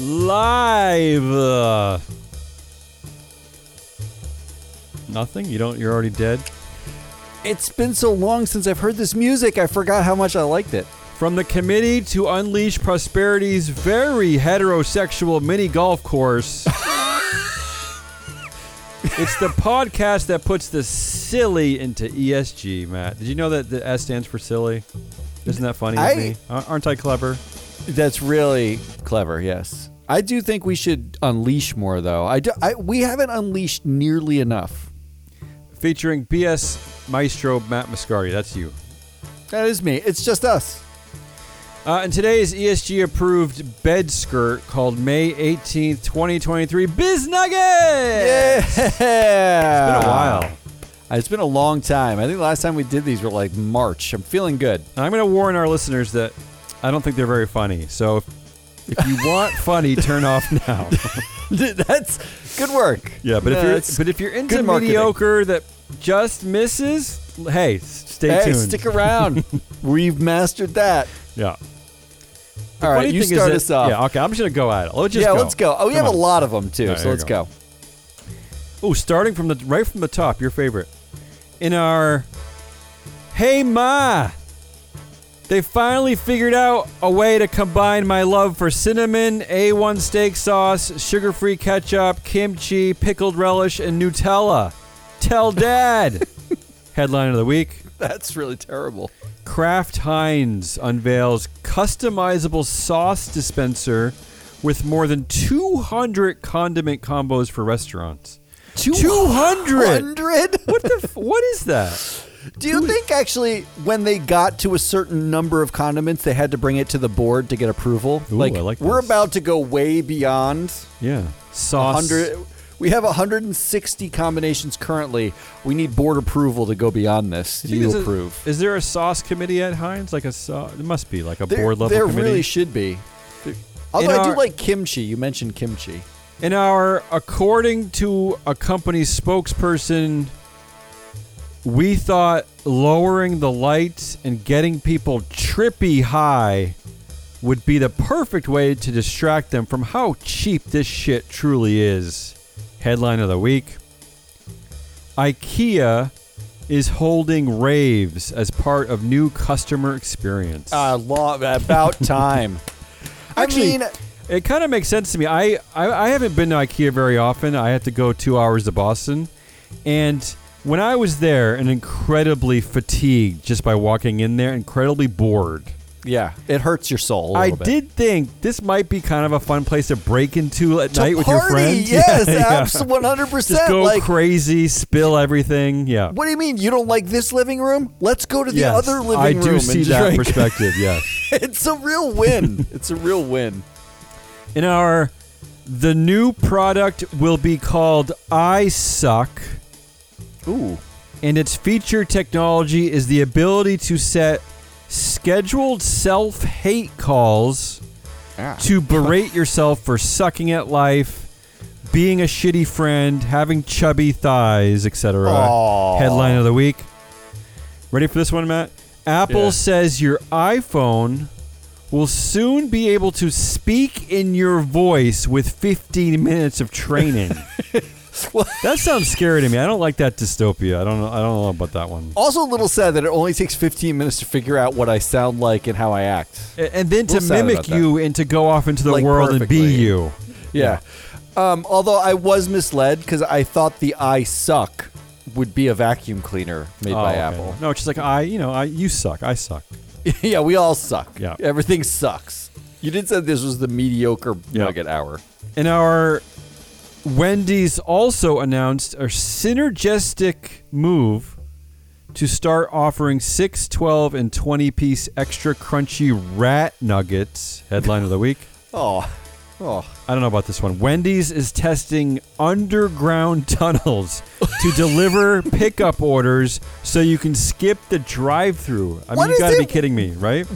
live. Uh, nothing. You don't. You're already dead. It's been so long since I've heard this music, I forgot how much I liked it. From the committee to Unleash Prosperity's very heterosexual mini golf course. it's the podcast that puts the silly into ESG, Matt. Did you know that the S stands for silly? Isn't that funny? I- me? Aren't I clever? That's really clever, yes. I do think we should unleash more, though. I, do, I we haven't unleashed nearly enough. Featuring BS Maestro Matt Moscardi. That's you. That is me. It's just us. Uh, and today's ESG approved bed skirt called May 18th, 2023 Biz Nugget! Yeah. It's been a while. It's been a long time. I think the last time we did these were like March. I'm feeling good. I'm going to warn our listeners that I don't think they're very funny. So if, if you want funny, turn off now. That's good work. yeah, but if you're but if you're into good marketing. mediocre that just misses, hey, stay Hey, tuned. stick around. We've mastered that. Yeah. The All right, you start that- us off. Yeah, okay. I'm just gonna go at it. Let's just yeah, go. let's go. Oh, we Come have a lot of them too, right, so let's we go. Oh, starting from the right from the top, your favorite. In our Hey Ma. They finally figured out a way to combine my love for cinnamon, A1 steak sauce, sugar-free ketchup, kimchi, pickled relish, and Nutella. Tell Dad. Headline of the week. That's really terrible. Kraft Heinz unveils customizable sauce dispenser with more than 200 condiment combos for restaurants. 200? 200? What the? F- what is that? Do you think actually when they got to a certain number of condiments, they had to bring it to the board to get approval? Ooh, I like we're this. about to go way beyond Yeah, sauce. 100. We have 160 combinations currently. We need board approval to go beyond this. Do you there's a- approve? is there a sauce committee at Heinz? Like a sauce? It must be like a There, board level there committee. really should be. Although I do like kimchi. You mentioned kimchi. In our, according to a company spokesperson, we thought lowering the lights and getting people trippy high would be the perfect way to distract them from how cheap this shit truly is. Headline of the week IKEA is holding raves as part of new customer experience. Uh, law, about time. I Actually, mean, it kind of makes sense to me. I, I I haven't been to IKEA very often. I have to go two hours to Boston, and when I was there, and incredibly fatigued just by walking in there, incredibly bored. yeah, it hurts your soul. I I did think this might be kind of a fun place to break into at To night with your friends. Yes, Yeah, yeah. abs- 100%. Just go like, crazy, spill everything. Yeah. what do you mean you don't like this living room? Let's go to the Yes, other living I room. I do see that drink. perspective. Yes. it's a real win. it's a real win. In our, the new product will be called I Suck. Ooh. and its feature technology is the ability to set scheduled self hate calls Ah. to berate yourself for sucking at life, being a shitty friend, having chubby thighs, etc. Headline of the week. Ready for this one, Matt? Apple Yeah. says your iPhone will soon be able to speak in your voice with 15 minutes of training. That sounds scary to me. I don't like that dystopia. I don't know. I don't know about that one. Also, a little sad that it only takes 15 minutes to figure out what I sound like and how I act. A- And then to mimic you and to go off into the Like, world and be you. Yeah. Um, although I was misled because I thought the I suck would be a vacuum cleaner made Oh, by okay. Apple. No, it's just like I, you know, I you suck. I suck. yeah, we all suck. Yeah. Everything sucks. You did say this was the mediocre Yeah. nugget hour. In our Wendy's also announced a synergistic move to start offering 6, 12, and 20 piece extra crunchy rat nuggets. Headline of the week. Oh. Oh. I don't know about this one. Wendy's is testing underground tunnels to deliver pickup orders so you can skip the drive-through. I mean, What you got to be kidding me, right?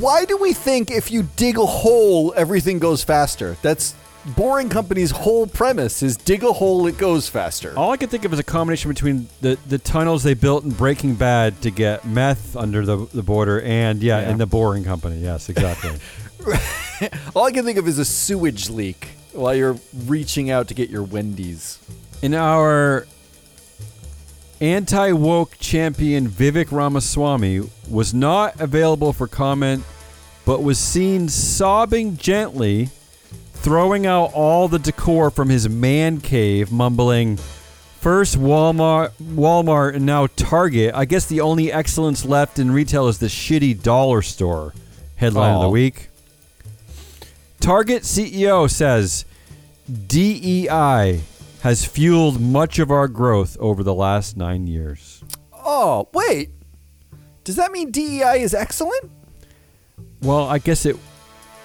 Why do we think if you dig a hole, everything goes faster? That's Boring Company's whole premise is dig a hole, it goes faster. All I can think of is a combination between the, the tunnels they built in Breaking Bad to get meth under the, the border and yeah, Yeah. and the Boring Company. Yes, exactly. All I can think of is a sewage leak while you're reaching out to get your Wendy's. In our anti woke champion, Vivek Ramaswamy was not available for comment, but was seen sobbing gently, throwing out all the decor from his man cave, mumbling, First Walmart, Walmart, and now Target. I guess the only excellence left in retail is the shitty dollar store. Headline of the week. Target CEO says DEI has fueled much of our growth over the last nine years. Oh, wait. Does that mean DEI is excellent? Well, I guess it.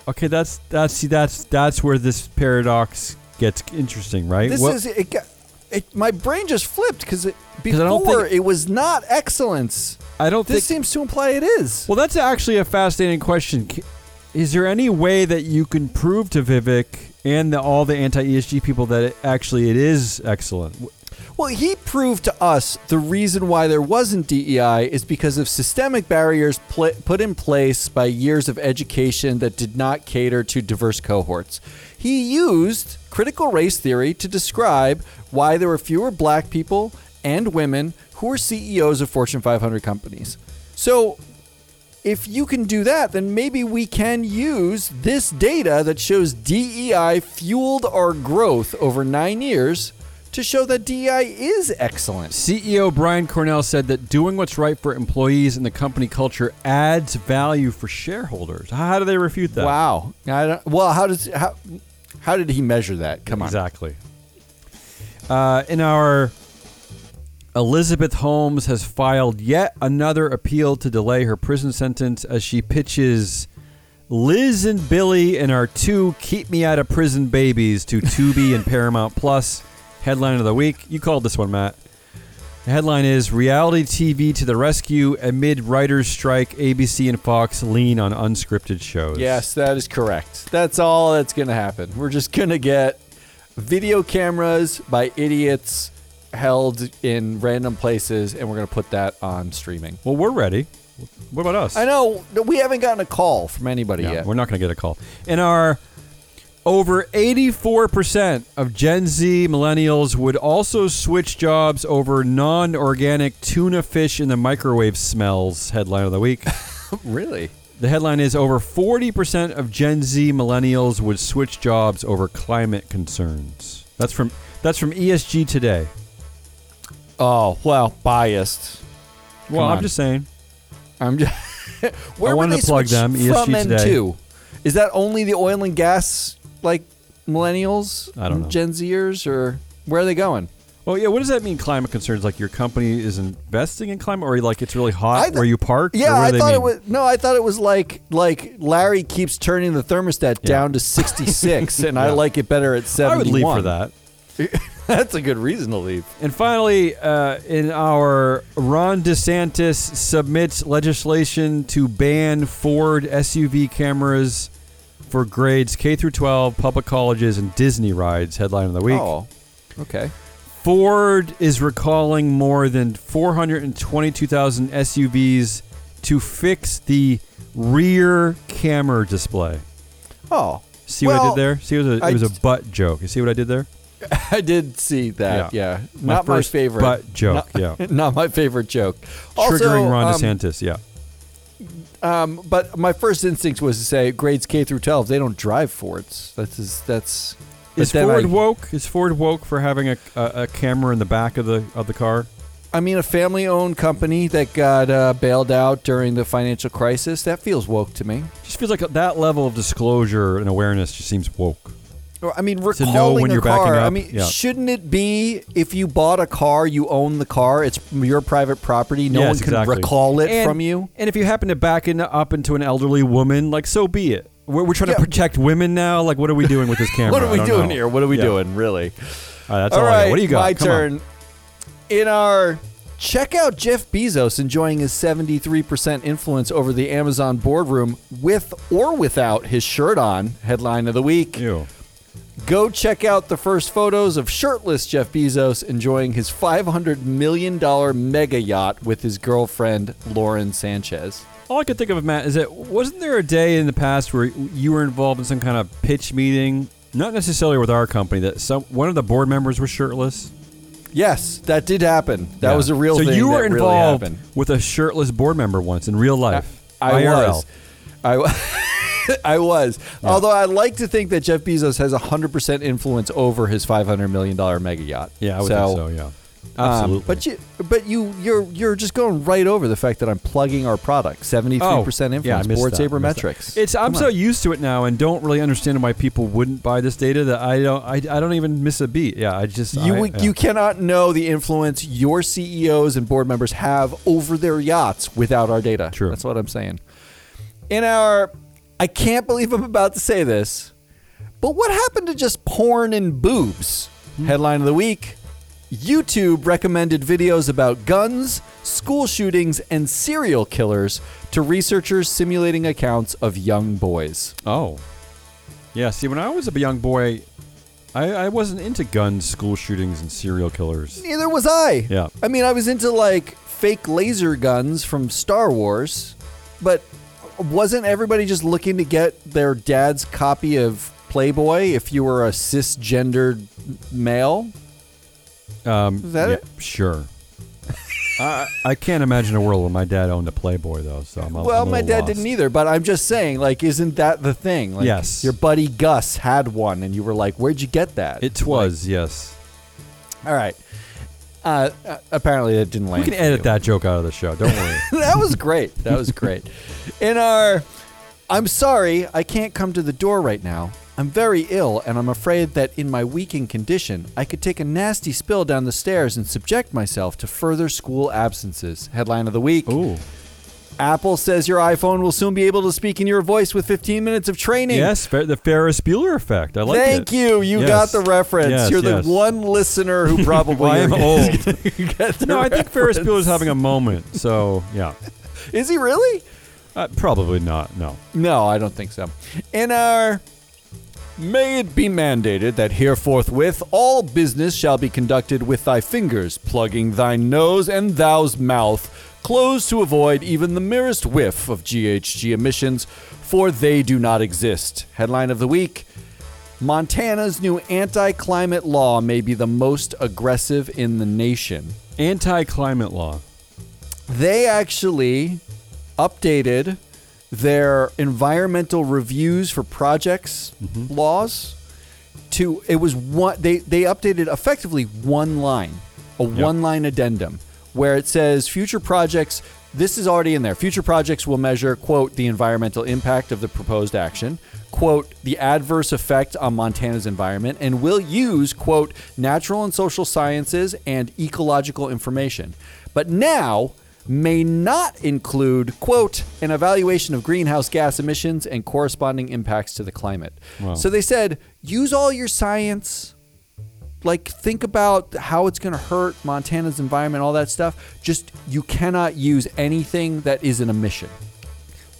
Okay, that's that's see that's that's where this paradox gets interesting, right? This What- is it, got- it. My brain just flipped because I before don't think- it was not excellence. I don't This think. seems to imply it is. Well, that's actually a fascinating question. C- Is there any way that you can prove to Vivek and the, all the anti ESG people that it, actually it is excellent? W- Well, he proved to us the reason why there wasn't DEI is because of systemic barriers pl- put in place by years of education that did not cater to diverse cohorts. He used critical race theory to describe why there were fewer black people and women who were CEOs of Fortune 500 companies. So, if you can do that, then maybe we can use this data that shows DEI fueled our growth over nine years to show that DEI is excellent. CEO Brian Cornell said that doing what's right for employees and the company culture adds value for shareholders. How do they refute that? Wow. I don't, well, how does how how did he measure that? Come on. Exactly. Uh, in our Elizabeth Holmes has filed yet another appeal to delay her prison sentence as she pitches Liz and Billy and our two keep me out of prison babies to Tubi and Paramount Plus. Headline of the week. You called this one, Matt. The headline is Reality TV to the rescue amid writers' strike. ABC and Fox lean on unscripted shows. Yes, that is correct. That's all that's going to happen. We're just going to get video cameras by idiots held in random places and we're going to put that on streaming. Well, we're ready. What about us? I know we haven't gotten a call from anybody Yeah, yet. we're not going to get a call. In our over 84% of Gen Z millennials would also switch jobs over non organic tuna fish in the microwave smells. Headline of the week. really? the headline is over 40% of Gen Z millennials would switch jobs over climate concerns. That's from that's from ESG today. Oh, well, biased. Well, Come I'm just saying. I'm just. Where I wanted to plug them, ESG today. to? Is that only the oil and gas like millennials? I don't know. Gen Zers or where are they going? Well, yeah, what does that mean climate concerns like your company is investing in climate or like it's really hot th- where you park? Yeah, I thought it was no. I thought it was like like Larry keeps turning the thermostat down to sixty six, and I like it better at I would leave for that. That's a good reason to leave. And finally, uh, in our Ron DeSantis submits legislation to ban Ford SUV cameras for grades K through 12, public colleges, and Disney rides. Headline of the week. Oh, okay. Ford is recalling more than 422,000 SUVs to fix the rear camera display. Oh, See what I did there? See, it was a, it was a butt joke. You see what I did there? I did see that. Yeah, My not my favorite butt joke, Not, yeah. not my favorite joke. Also, Triggering Ron um, DeSantis. Yeah. Um, but my first instinct was to say grades K through 12. They don't drive Fords. That's is, that's. Is Ford I, woke? Is Ford woke for having a, a, a camera in the back of the of the car? I mean, a family-owned company that got uh, bailed out during the financial crisis. That feels woke to me. Just feels like that level of disclosure and awareness just seems woke. Or, I mean, To recalling know when a you're backing car. I mean, yeah. shouldn't it be if you bought a car, you own the car? It's your private property. No Yes, one can exactly. recall it And- from you. And if you happen to back in, up into an elderly woman, like so be it. We're, we're trying Yeah. to protect women now. Like, what are we doing with this camera? What are I we don't doing know. here? What are we Yeah. doing, really? All right, that's all, all I right, got. What do you got? my Come on. turn. In our check out Jeff Bezos enjoying his 73% influence over the Amazon boardroom with or without his shirt on. Headline of the week. Ew. Go check out the first photos of shirtless Jeff Bezos enjoying his $500 million mega yacht with his girlfriend, Lauren Sanchez. All I could think of, Matt, is that wasn't there a day in the past where you were involved in some kind of pitch meeting, not necessarily with our company, that some one of the board members was shirtless? Yes, that did happen. That Yeah. was a real so thing. you were really involved happened. with a shirtless board member once in real life. I IRL. was. I wa- I was. Although I like to think that Jeff Bezos has 100% influence over his 500 million dollar mega yacht. Yeah, I would think so. Yeah, um, absolutely. but you but you you're you're just going right over the fact that I'm plugging our product. 73% Oh, influence yeah, board. Saber missed that. metrics. It's I'm so used to it now and don't really understand why people wouldn't buy this data that I don't I, I don't even miss a beat. Yeah, I just you I, would- yeah. you cannot know the influence your CEOs and board members have over their yachts without our data. True. That's what I'm saying. In our I can't believe I'm about to say this, but what happened to just porn and boobs? Headline of the week. YouTube recommended videos about guns, school shootings, and serial killers to researchers simulating accounts of young boys. Oh. Yeah, see, when I was a young boy, I, I wasn't into guns, school shootings, and serial killers. Neither was I. Yeah. I mean, I was into like fake laser guns from Star Wars, but wasn't everybody just looking to get their dad's copy of Playboy if you were a cisgendered male? Um, Is that yeah, it? Sure. I, I can't imagine a world where my dad owned a Playboy, though, so I'm a, well, I'm a my dad lost. didn't either, but I'm just saying, like, isn't that the thing? Like, Yes. Your buddy Gus had one, and you were like, "Where'd you get that?" It was, yes. All right. Uh, uh, apparently, it didn't land. We can edit you. that joke out of the show. Don't worry. that was great. That was great. In our, I'm sorry, I can't come to the door right now. I'm very ill, and I'm afraid that in my weakened condition, I could take a nasty spill down the stairs and subject myself to further school absences. Headline of the week Ooh. Apple says your iPhone will soon be able to speak in your voice with 15 minutes of training. Yes, the Ferris Bueller effect. I like it. Thank you. You Yes. got the reference. Yes, You're yes. the one listener who probably I am old. No, I think Ferris. Bueller's having a moment. So, yeah. Is he really? Uh, probably not. No. No, I don't think so. In our May it be mandated that hereforthwith all business shall be conducted with thy fingers, plugging thy nose and thou's mouth, closed to avoid even the merest whiff of GHG emissions, for they do not exist. Headline of the week Montana's new anti climate law may be the most aggressive in the nation. Anti climate law. They actually updated their environmental reviews for projects mm-hmm. laws to it was one they they updated effectively one line a one line addendum where it says future projects this is already in there future projects will measure quote the environmental impact of the proposed action quote the adverse effect on montana's environment and will use quote natural and social sciences and ecological information but now may not include, quote, an evaluation of greenhouse gas emissions and corresponding impacts to the climate. Wow. So they said, use all your science. Like, think about how it's going to hurt Montana's environment, all that stuff. Just, you cannot use anything that is an emission.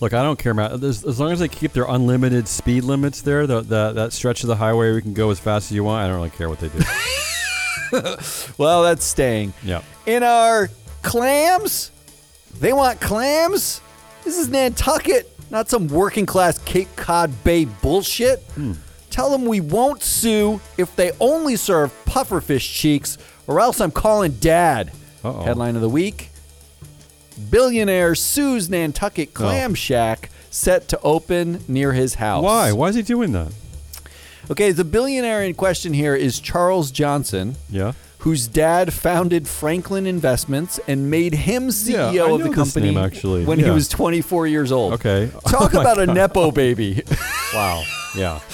Look, I don't care, Matt. As, as long as they keep their unlimited speed limits there, the, the, that stretch of the highway where you can go as fast as you want, I don't really care what they do. Well, that's staying. yeah. In our clams, they want clams. This is Nantucket, not some working class Cape Cod Bay bullshit. Hmm. Tell them we won't sue if they only serve pufferfish cheeks, or else I'm calling dad. Uh-oh. Headline of the week Billionaire sues Nantucket oh. Clam Shack set to open near his house. Why? Why is he doing that? Okay, the billionaire in question here is Charles Johnson Yeah. whose dad founded Franklin Investments and made him CEO Yeah, of the company name, actually. when he was 24 years old. Okay. Talk Oh about a nepo baby. Wow. Yeah.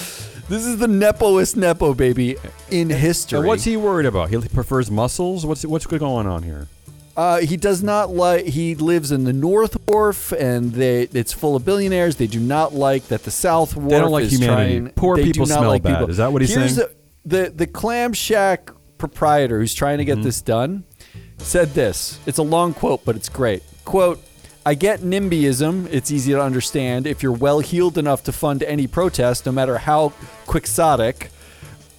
this is the nepoest nepo baby in history. And what's he worried about? He prefers mussels. What's what's going on here? Uh, he does not like. He lives in the North Wharf, and they it's full of billionaires. They do not like that the South Wharf. They don't like humanity. Trying, Poor people not smell like bad. people. Is that what he's Here's saying? The, the the clam shack proprietor who's trying to Mm-hmm. get this done said this. It's a long quote, but it's great. Quote. I get NIMBYism. It's easy to understand if you're well heeled enough to fund any protest, no matter how quixotic.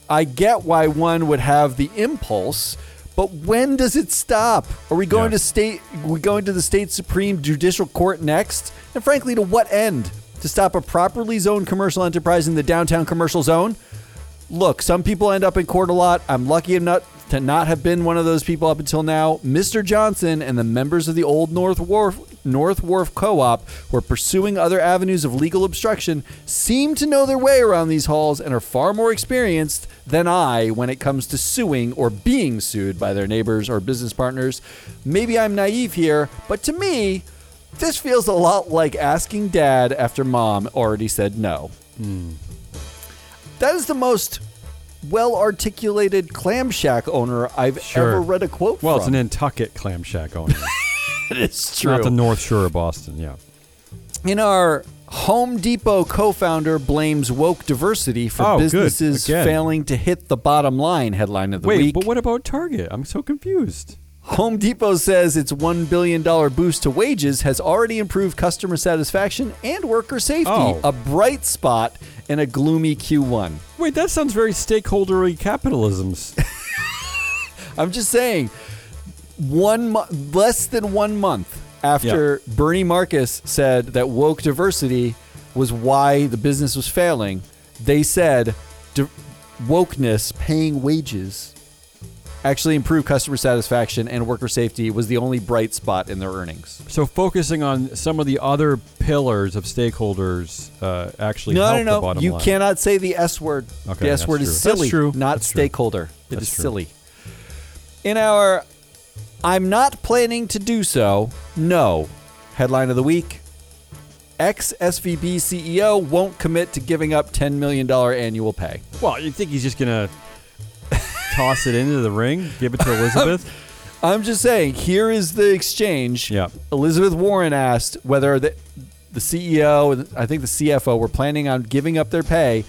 I get why one would have the impulse, But when does it stop? Are we going Yeah. to state? We going to the state supreme judicial court next? And frankly, to what end? To stop a properly zoned commercial enterprise in the downtown commercial zone? Look, some people end up in court a lot. I'm lucky enough to not have been one of those people up until now. Mr. Johnson and the members of the old North Wharf North Wharf Co-op who are pursuing other avenues of legal obstruction seem to know their way around these halls and are far more experienced than I when it comes to suing or being sued by their neighbors or business partners. Maybe I'm naive here, but to me, this feels a lot like asking dad after mom already said no. That is the most well articulated clam shack owner I've Sure. ever read a quote from. Well, it's an Nantucket clam shack owner, it's true. not the North Shore of Boston. Yeah. In our Home Depot co-founder blames woke diversity for Oh, businesses failing to hit the bottom line headline of the Wait, week. but what about Target? I'm so confused. Home Depot says its $1 billion boost to wages has already improved customer satisfaction and worker safety, Oh. a bright spot in a gloomy Q1. Wait, that sounds very stakeholdery capitalisms. I'm just saying, one mo- less than one month after Bernie Marcus said that woke diversity was why the business was failing, they said di- wokeness, paying wages, actually improved customer satisfaction and worker safety was the only bright spot in their earnings. so focusing on some of the other pillars of stakeholders uh, actually No, no, the no. You line. cannot say the S word. Okay, the S word true. is That's silly, true. not That's true. stakeholder. It is That's true. silly. In our I'm not planning to do so, no. Headline of the week. Ex SVB CEO won't commit to giving up $10 million annual pay. Well, you think he's just gonna toss it into the ring, give it to Elizabeth? I'm just saying, here is the exchange. Yeah. Elizabeth Warren asked whether the, the CEO and I think the CFO were planning on giving up their pay.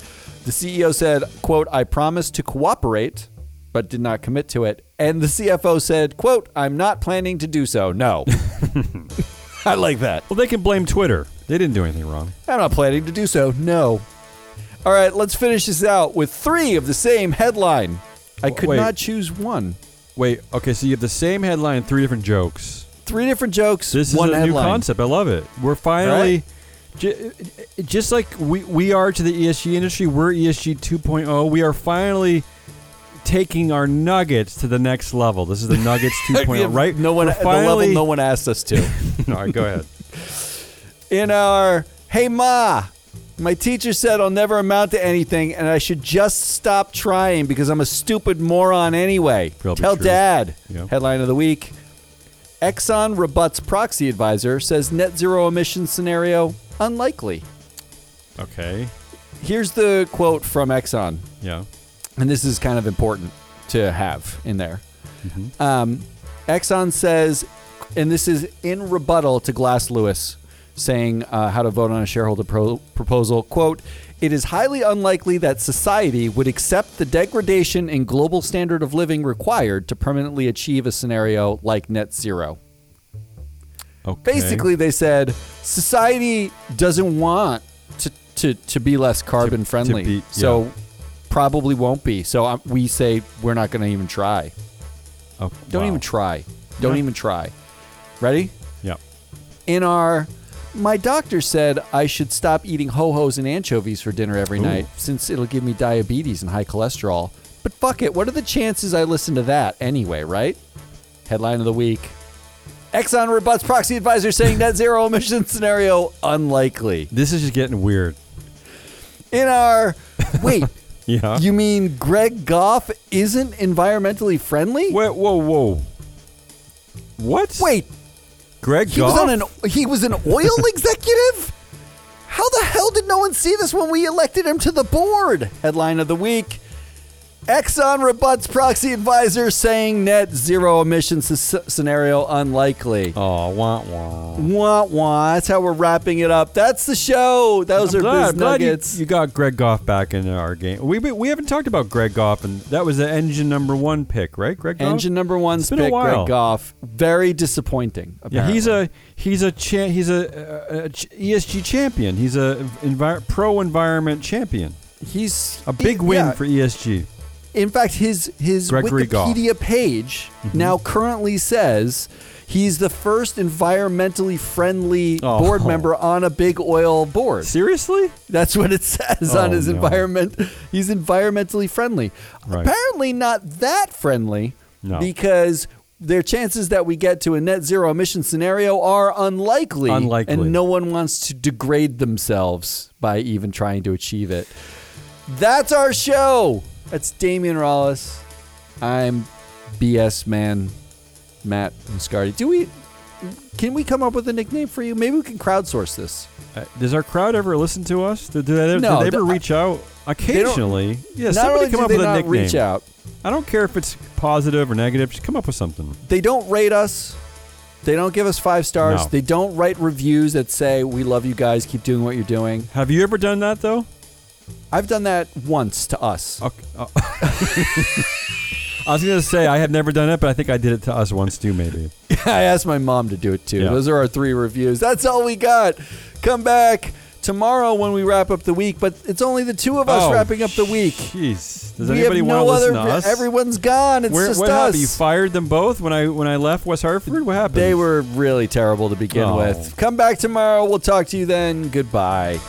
The CEO said, quote, I promise to cooperate, but did not commit to it. And the CFO said, quote, I'm not planning to do so. No. I like that. well, they can blame Twitter. They didn't do anything wrong. I'm not planning to do so. No. All right, let's finish this out with three of the same headline. I could Wait. not choose one. Wait, okay, so you have the same headline, three different jokes. Three different jokes, This one is a headline. new concept. I love it. We're finally, ju- just like we, we are to the ESG industry, we're ESG 2.0. oh. We are finally taking our nuggets to the next level. This is the Nuggets 2.0, right? No one, We're the level finally, no one asked us to. All right, go ahead. in our hey ma my teacher said i'll never amount to anything and i should just stop trying because i'm a stupid moron anyway Probably tell true. dad Yeah. headline of the week exxon rebuts proxy advisor says net zero emissions scenario unlikely Okay. here's the quote from exxon Yeah. And this is kind of important to have in there. Um, Exxon says, and this is in rebuttal to Glass Lewis saying uh, how to vote on a shareholder pro- proposal. Quote, it is highly unlikely that society would accept the degradation in global standard of living required to permanently achieve a scenario like net zero. Okay. Basically, they said society doesn't want to, to, to be less carbon friendly. be- So yeah. Probably won't be. So um, we say we're not going to even try. Oh, Don't wow. even try. Don't Yeah. even try. Ready? Yeah. In our my doctor said I should stop eating ho-hos and anchovies for dinner every Ooh. night since it'll give me diabetes and high cholesterol. But fuck it, what are the chances I listen to that anyway, right? Headline of the week. Exxon rebuts proxy advisor saying net zero emission scenario unlikely. This is just getting weird. In our wait, Yeah. you mean Greg Goff isn't environmentally friendly? Wait, whoa, whoa. What? Wait, Greg He Goff? was on an he was an oil executive? How the hell did no one see this when we elected him to the board? Headline of the week. Exxon rebuts proxy advisor saying net zero emissions scenario unlikely. Oh, wah, wah. Wah wah. That's how we're wrapping it up. That's the show. Those I'm are glad, Biz I'm you, Nuggets. you got Greg Goff back in our game. We we haven't talked about Greg Goff, and that was the engine number one pick, right? Greg Goff. Engine number one a pick, while. Greg Goff. Very disappointing. Yeah, he's a he's a cha- he's a, a, a ESG champion. He's a envir- pro environment champion. he's A big win yeah. for ESG. In fact, his his Gregory Goff. Wikipedia page Mm-hmm. now currently says he's the first environmentally friendly Oh. board member on a big oil board. Seriously? That's what it says on Oh, his no. environment. He's environmentally friendly. Right. Apparently not that friendly No. because their chances that we get to a net zero emission scenario are unlikely. Unlikely. And no one wants to degrade themselves by even trying to achieve it. That's our show. That's Damion Rallis. I'm BS man Matt Moscardi. Do we can we come up with a nickname for you? Maybe we can crowdsource this. Uh, does our crowd ever listen to us? Do, do they, do they ever the- reach out? Occasionally. Yeah, Not somebody come up with a nickname. reach out, I don't care if it's positive or negative. Just come up with something. they don't rate us. They don't give us five stars. No. They don't write reviews that say we love you guys, keep doing what you're doing. Have you ever done that though? I've done that once to us. Okay. oh. I was gonna say I have never done it, but I think I did it to us once too. Maybe. I asked my mom to do it too. Yeah. Those are our three reviews. That's all we got. Come back tomorrow when we wrap up the week, but it's only the two of us Oh, wrapping up the week. Jeez. Does we anybody want no to listen other. to us? Everyone's gone. It's Where, just what us. happened? You fired them both when I when I left West Hartford. What happened? They were really terrible to begin Oh. with. Come back tomorrow. We'll talk to you then. Goodbye.